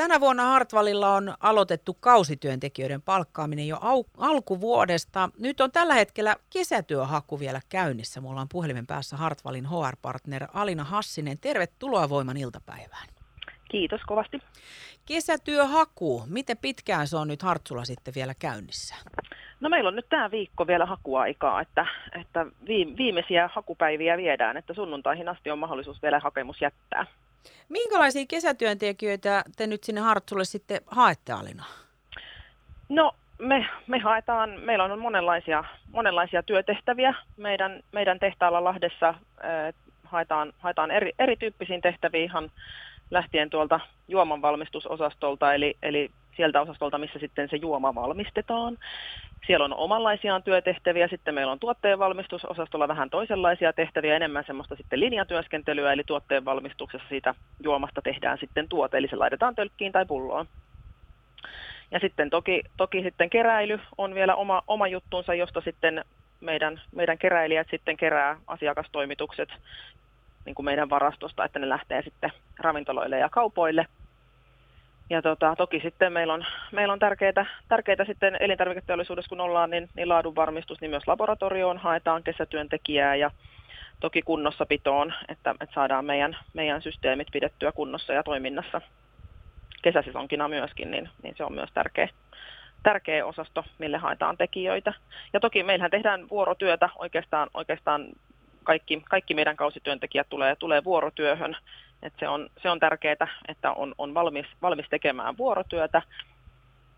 Tänä vuonna Hartwallilla on aloitettu kausityöntekijöiden palkkaaminen jo au- alkuvuodesta. Nyt on tällä hetkellä kesätyöhaku vielä käynnissä. Mulla on puhelimen päässä Hartwallin HR-partner Alina Hassinen. Tervetuloa Voiman iltapäivään. Kiitos kovasti. Kesätyöhaku, miten pitkään se on nyt Hartsulla sitten vielä käynnissä? No meillä on nyt tämä viikko vielä hakuaikaa, että, että viimeisiä hakupäiviä viedään, että sunnuntaihin asti on mahdollisuus vielä hakemus jättää. Minkälaisia kesätyöntekijöitä te nyt sinne Hartsulle sitten haette Alina? No me, me haetaan, meillä on monenlaisia, monenlaisia työtehtäviä. Meidän, meidän tehtaalla Lahdessa äh, haetaan, haetaan eri, erityyppisiin tehtäviin ihan lähtien tuolta juomanvalmistusosastolta, eli, eli sieltä osastolta, missä sitten se juoma valmistetaan. Siellä on omanlaisiaan työtehtäviä, sitten meillä on tuotteen valmistusosastolla vähän toisenlaisia tehtäviä, enemmän semmoista sitten linjatyöskentelyä, eli tuotteen valmistuksessa siitä juomasta tehdään sitten tuote, eli se laitetaan tölkkiin tai pulloon. Ja sitten toki, toki sitten keräily on vielä oma, oma juttunsa, josta sitten meidän, meidän keräilijät sitten kerää asiakastoimitukset niin kuin meidän varastosta, että ne lähtee sitten ravintoloille ja kaupoille. Ja tota, toki sitten meillä on, meillä on tärkeitä, tärkeitä sitten elintarviketeollisuudessa, kun ollaan, niin, niin laadunvarmistus, niin myös laboratorioon haetaan kesätyöntekijää ja toki kunnossapitoon, että, että saadaan meidän, meidän systeemit pidettyä kunnossa ja toiminnassa kesäsisonkina myöskin, niin, niin se on myös tärkeä, tärkeä osasto, mille haetaan tekijöitä. Ja toki meillähän tehdään vuorotyötä oikeastaan, oikeastaan kaikki, kaikki meidän kausityöntekijät tulee, tulee vuorotyöhön. Et se, on, se on tärkeää, että on, on valmis, valmis tekemään vuorotyötä.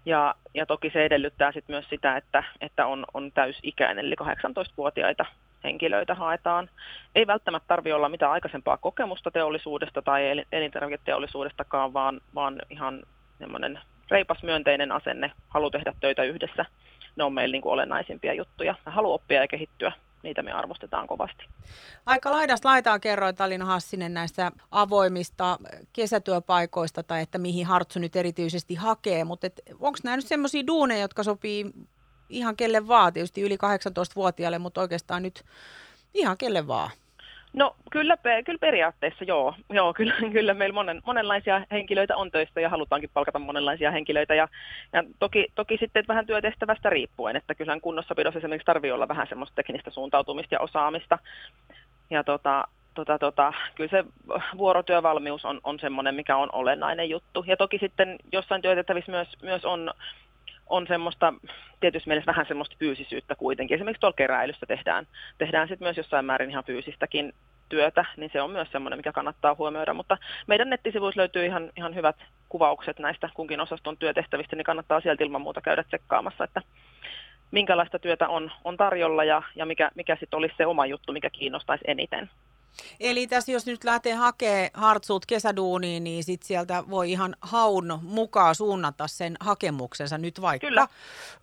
Ja, ja toki se edellyttää sit myös sitä, että, että on, on täysikäinen, eli 18-vuotiaita henkilöitä haetaan. Ei välttämättä tarvitse olla mitään aikaisempaa kokemusta teollisuudesta tai elintarviketeollisuudestakaan, vaan, vaan ihan semmoinen reipas myönteinen asenne, halu tehdä töitä yhdessä. Ne on meillä niin kuin olennaisimpia juttuja. Halu oppia ja kehittyä niitä me arvostetaan kovasti. Aika laidasta laitaa kerroit Alina Hassinen näistä avoimista kesätyöpaikoista tai että mihin Hartsu nyt erityisesti hakee, mutta onko nämä nyt sellaisia duuneja, jotka sopii ihan kelle vaan, tietysti yli 18-vuotiaille, mutta oikeastaan nyt ihan kelle vaan? No kyllä, kyllä periaatteessa joo. joo kyllä, kyllä meillä monen, monenlaisia henkilöitä on töissä ja halutaankin palkata monenlaisia henkilöitä. Ja, ja toki, toki sitten vähän työtehtävästä riippuen, että kyllähän kunnossapidossa esimerkiksi tarvii olla vähän semmoista teknistä suuntautumista ja osaamista. Ja tota, tota, tota, kyllä se vuorotyövalmius on, on semmoinen, mikä on olennainen juttu. Ja toki sitten jossain työtehtävissä myös, myös on on semmoista, tietysti mielessä vähän semmoista fyysisyyttä kuitenkin. Esimerkiksi tuolla keräilyssä tehdään, tehdään sitten myös jossain määrin ihan fyysistäkin työtä, niin se on myös semmoinen, mikä kannattaa huomioida. Mutta meidän nettisivuissa löytyy ihan, ihan hyvät kuvaukset näistä kunkin osaston työtehtävistä, niin kannattaa sieltä ilman muuta käydä tsekkaamassa, että minkälaista työtä on, on tarjolla ja, ja mikä, mikä sitten olisi se oma juttu, mikä kiinnostaisi eniten. Eli tässä jos nyt lähtee hakemaan hartsuut kesäduuniin, niin sit sieltä voi ihan haun mukaan suunnata sen hakemuksensa nyt vaikka Kyllä.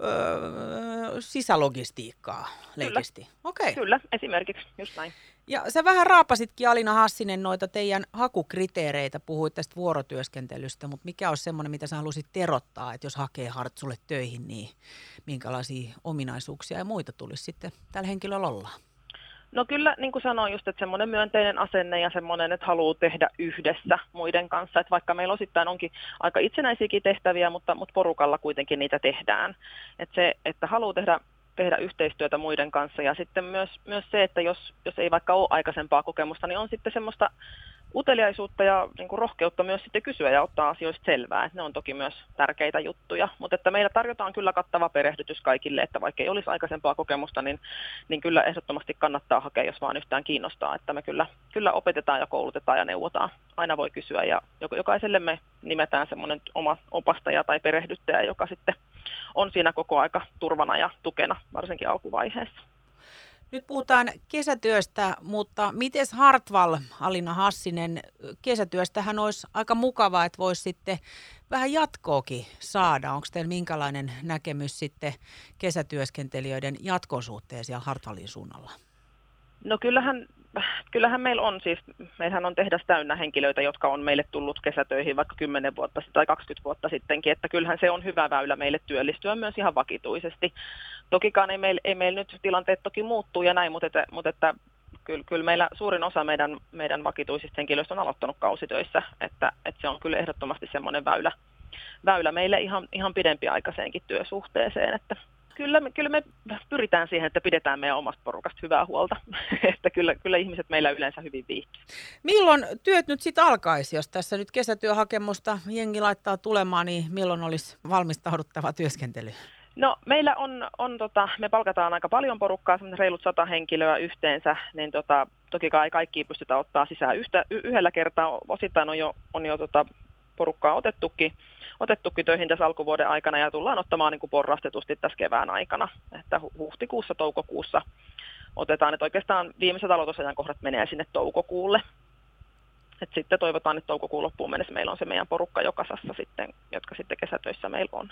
Öö, sisälogistiikkaa leikisti. Kyllä. Okay. Kyllä, esimerkiksi, just näin. Ja sä vähän raapasitkin Alina Hassinen noita teidän hakukriteereitä, puhuit tästä vuorotyöskentelystä, mutta mikä on semmoinen, mitä sä haluaisit terottaa, että jos hakee Hartsulle töihin, niin minkälaisia ominaisuuksia ja muita tulisi sitten tällä henkilöllä olla? No kyllä, niin kuin sanoin just, että semmoinen myönteinen asenne ja semmoinen, että haluaa tehdä yhdessä muiden kanssa. Että vaikka meillä osittain onkin aika itsenäisiäkin tehtäviä, mutta, mutta porukalla kuitenkin niitä tehdään. Että se, että haluaa tehdä tehdä yhteistyötä muiden kanssa. Ja sitten myös, myös se, että jos, jos ei vaikka ole aikaisempaa kokemusta, niin on sitten semmoista uteliaisuutta ja niin kuin rohkeutta myös sitten kysyä ja ottaa asioista selvää. Ne on toki myös tärkeitä juttuja, mutta että meillä tarjotaan kyllä kattava perehdytys kaikille, että vaikka ei olisi aikaisempaa kokemusta, niin, niin kyllä ehdottomasti kannattaa hakea, jos vaan yhtään kiinnostaa. Että me kyllä, kyllä opetetaan ja koulutetaan ja neuvotaan. Aina voi kysyä ja jokaiselle me nimetään semmoinen oma opastaja tai perehdyttäjä, joka sitten on siinä koko aika turvana ja tukena, varsinkin alkuvaiheessa. Nyt puhutaan kesätyöstä, mutta miten Hartwall, Alina Hassinen, kesätyöstähän olisi aika mukavaa, että voisi sitten vähän jatkoakin saada. Onko teillä minkälainen näkemys sitten kesätyöskentelijöiden jatkosuhteen siellä Hartwallin suunnalla? No kyllähän kyllähän meillä on siis, meillähän on tehdas täynnä henkilöitä, jotka on meille tullut kesätöihin vaikka 10 vuotta tai 20 vuotta sittenkin, että kyllähän se on hyvä väylä meille työllistyä myös ihan vakituisesti. Tokikaan ei meillä, ei meillä nyt tilanteet toki muuttuu ja näin, mutta, että, mutta että kyllä, kyllä meillä suurin osa meidän, meidän vakituisista henkilöistä on aloittanut kausitöissä, että, että se on kyllä ehdottomasti semmoinen väylä, väylä meille ihan, ihan pidempiaikaiseenkin työsuhteeseen, että kyllä me, kyllä me pyritään siihen, että pidetään meidän omasta porukasta hyvää huolta. että kyllä, kyllä ihmiset meillä yleensä hyvin viihtyy. Milloin työt nyt sitten alkaisi, jos tässä nyt kesätyöhakemusta jengi laittaa tulemaan, niin milloin olisi valmistauduttava työskentely? No meillä on, on tota, me palkataan aika paljon porukkaa, reilut sata henkilöä yhteensä, niin tota, toki kai kaikki pystytä ottaa sisään yhtä, y- yhdellä kertaa. Osittain on jo, on jo tota, porukkaa otettukin, otettukin töihin tässä alkuvuoden aikana ja tullaan ottamaan niin kuin porrastetusti tässä kevään aikana, että huhtikuussa, toukokuussa otetaan, että oikeastaan viimeiset aloitusajankohdat menee sinne toukokuulle. Et sitten toivotaan, että toukokuun loppuun mennessä meillä on se meidän porukka jokasassa sitten, jotka sitten kesätöissä meillä on.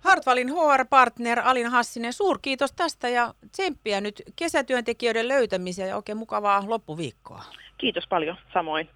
Hartwallin HR-partner Alin Hassinen, suurkiitos tästä ja tsemppiä nyt kesätyöntekijöiden löytämiseen ja oikein mukavaa loppuviikkoa. Kiitos paljon, samoin.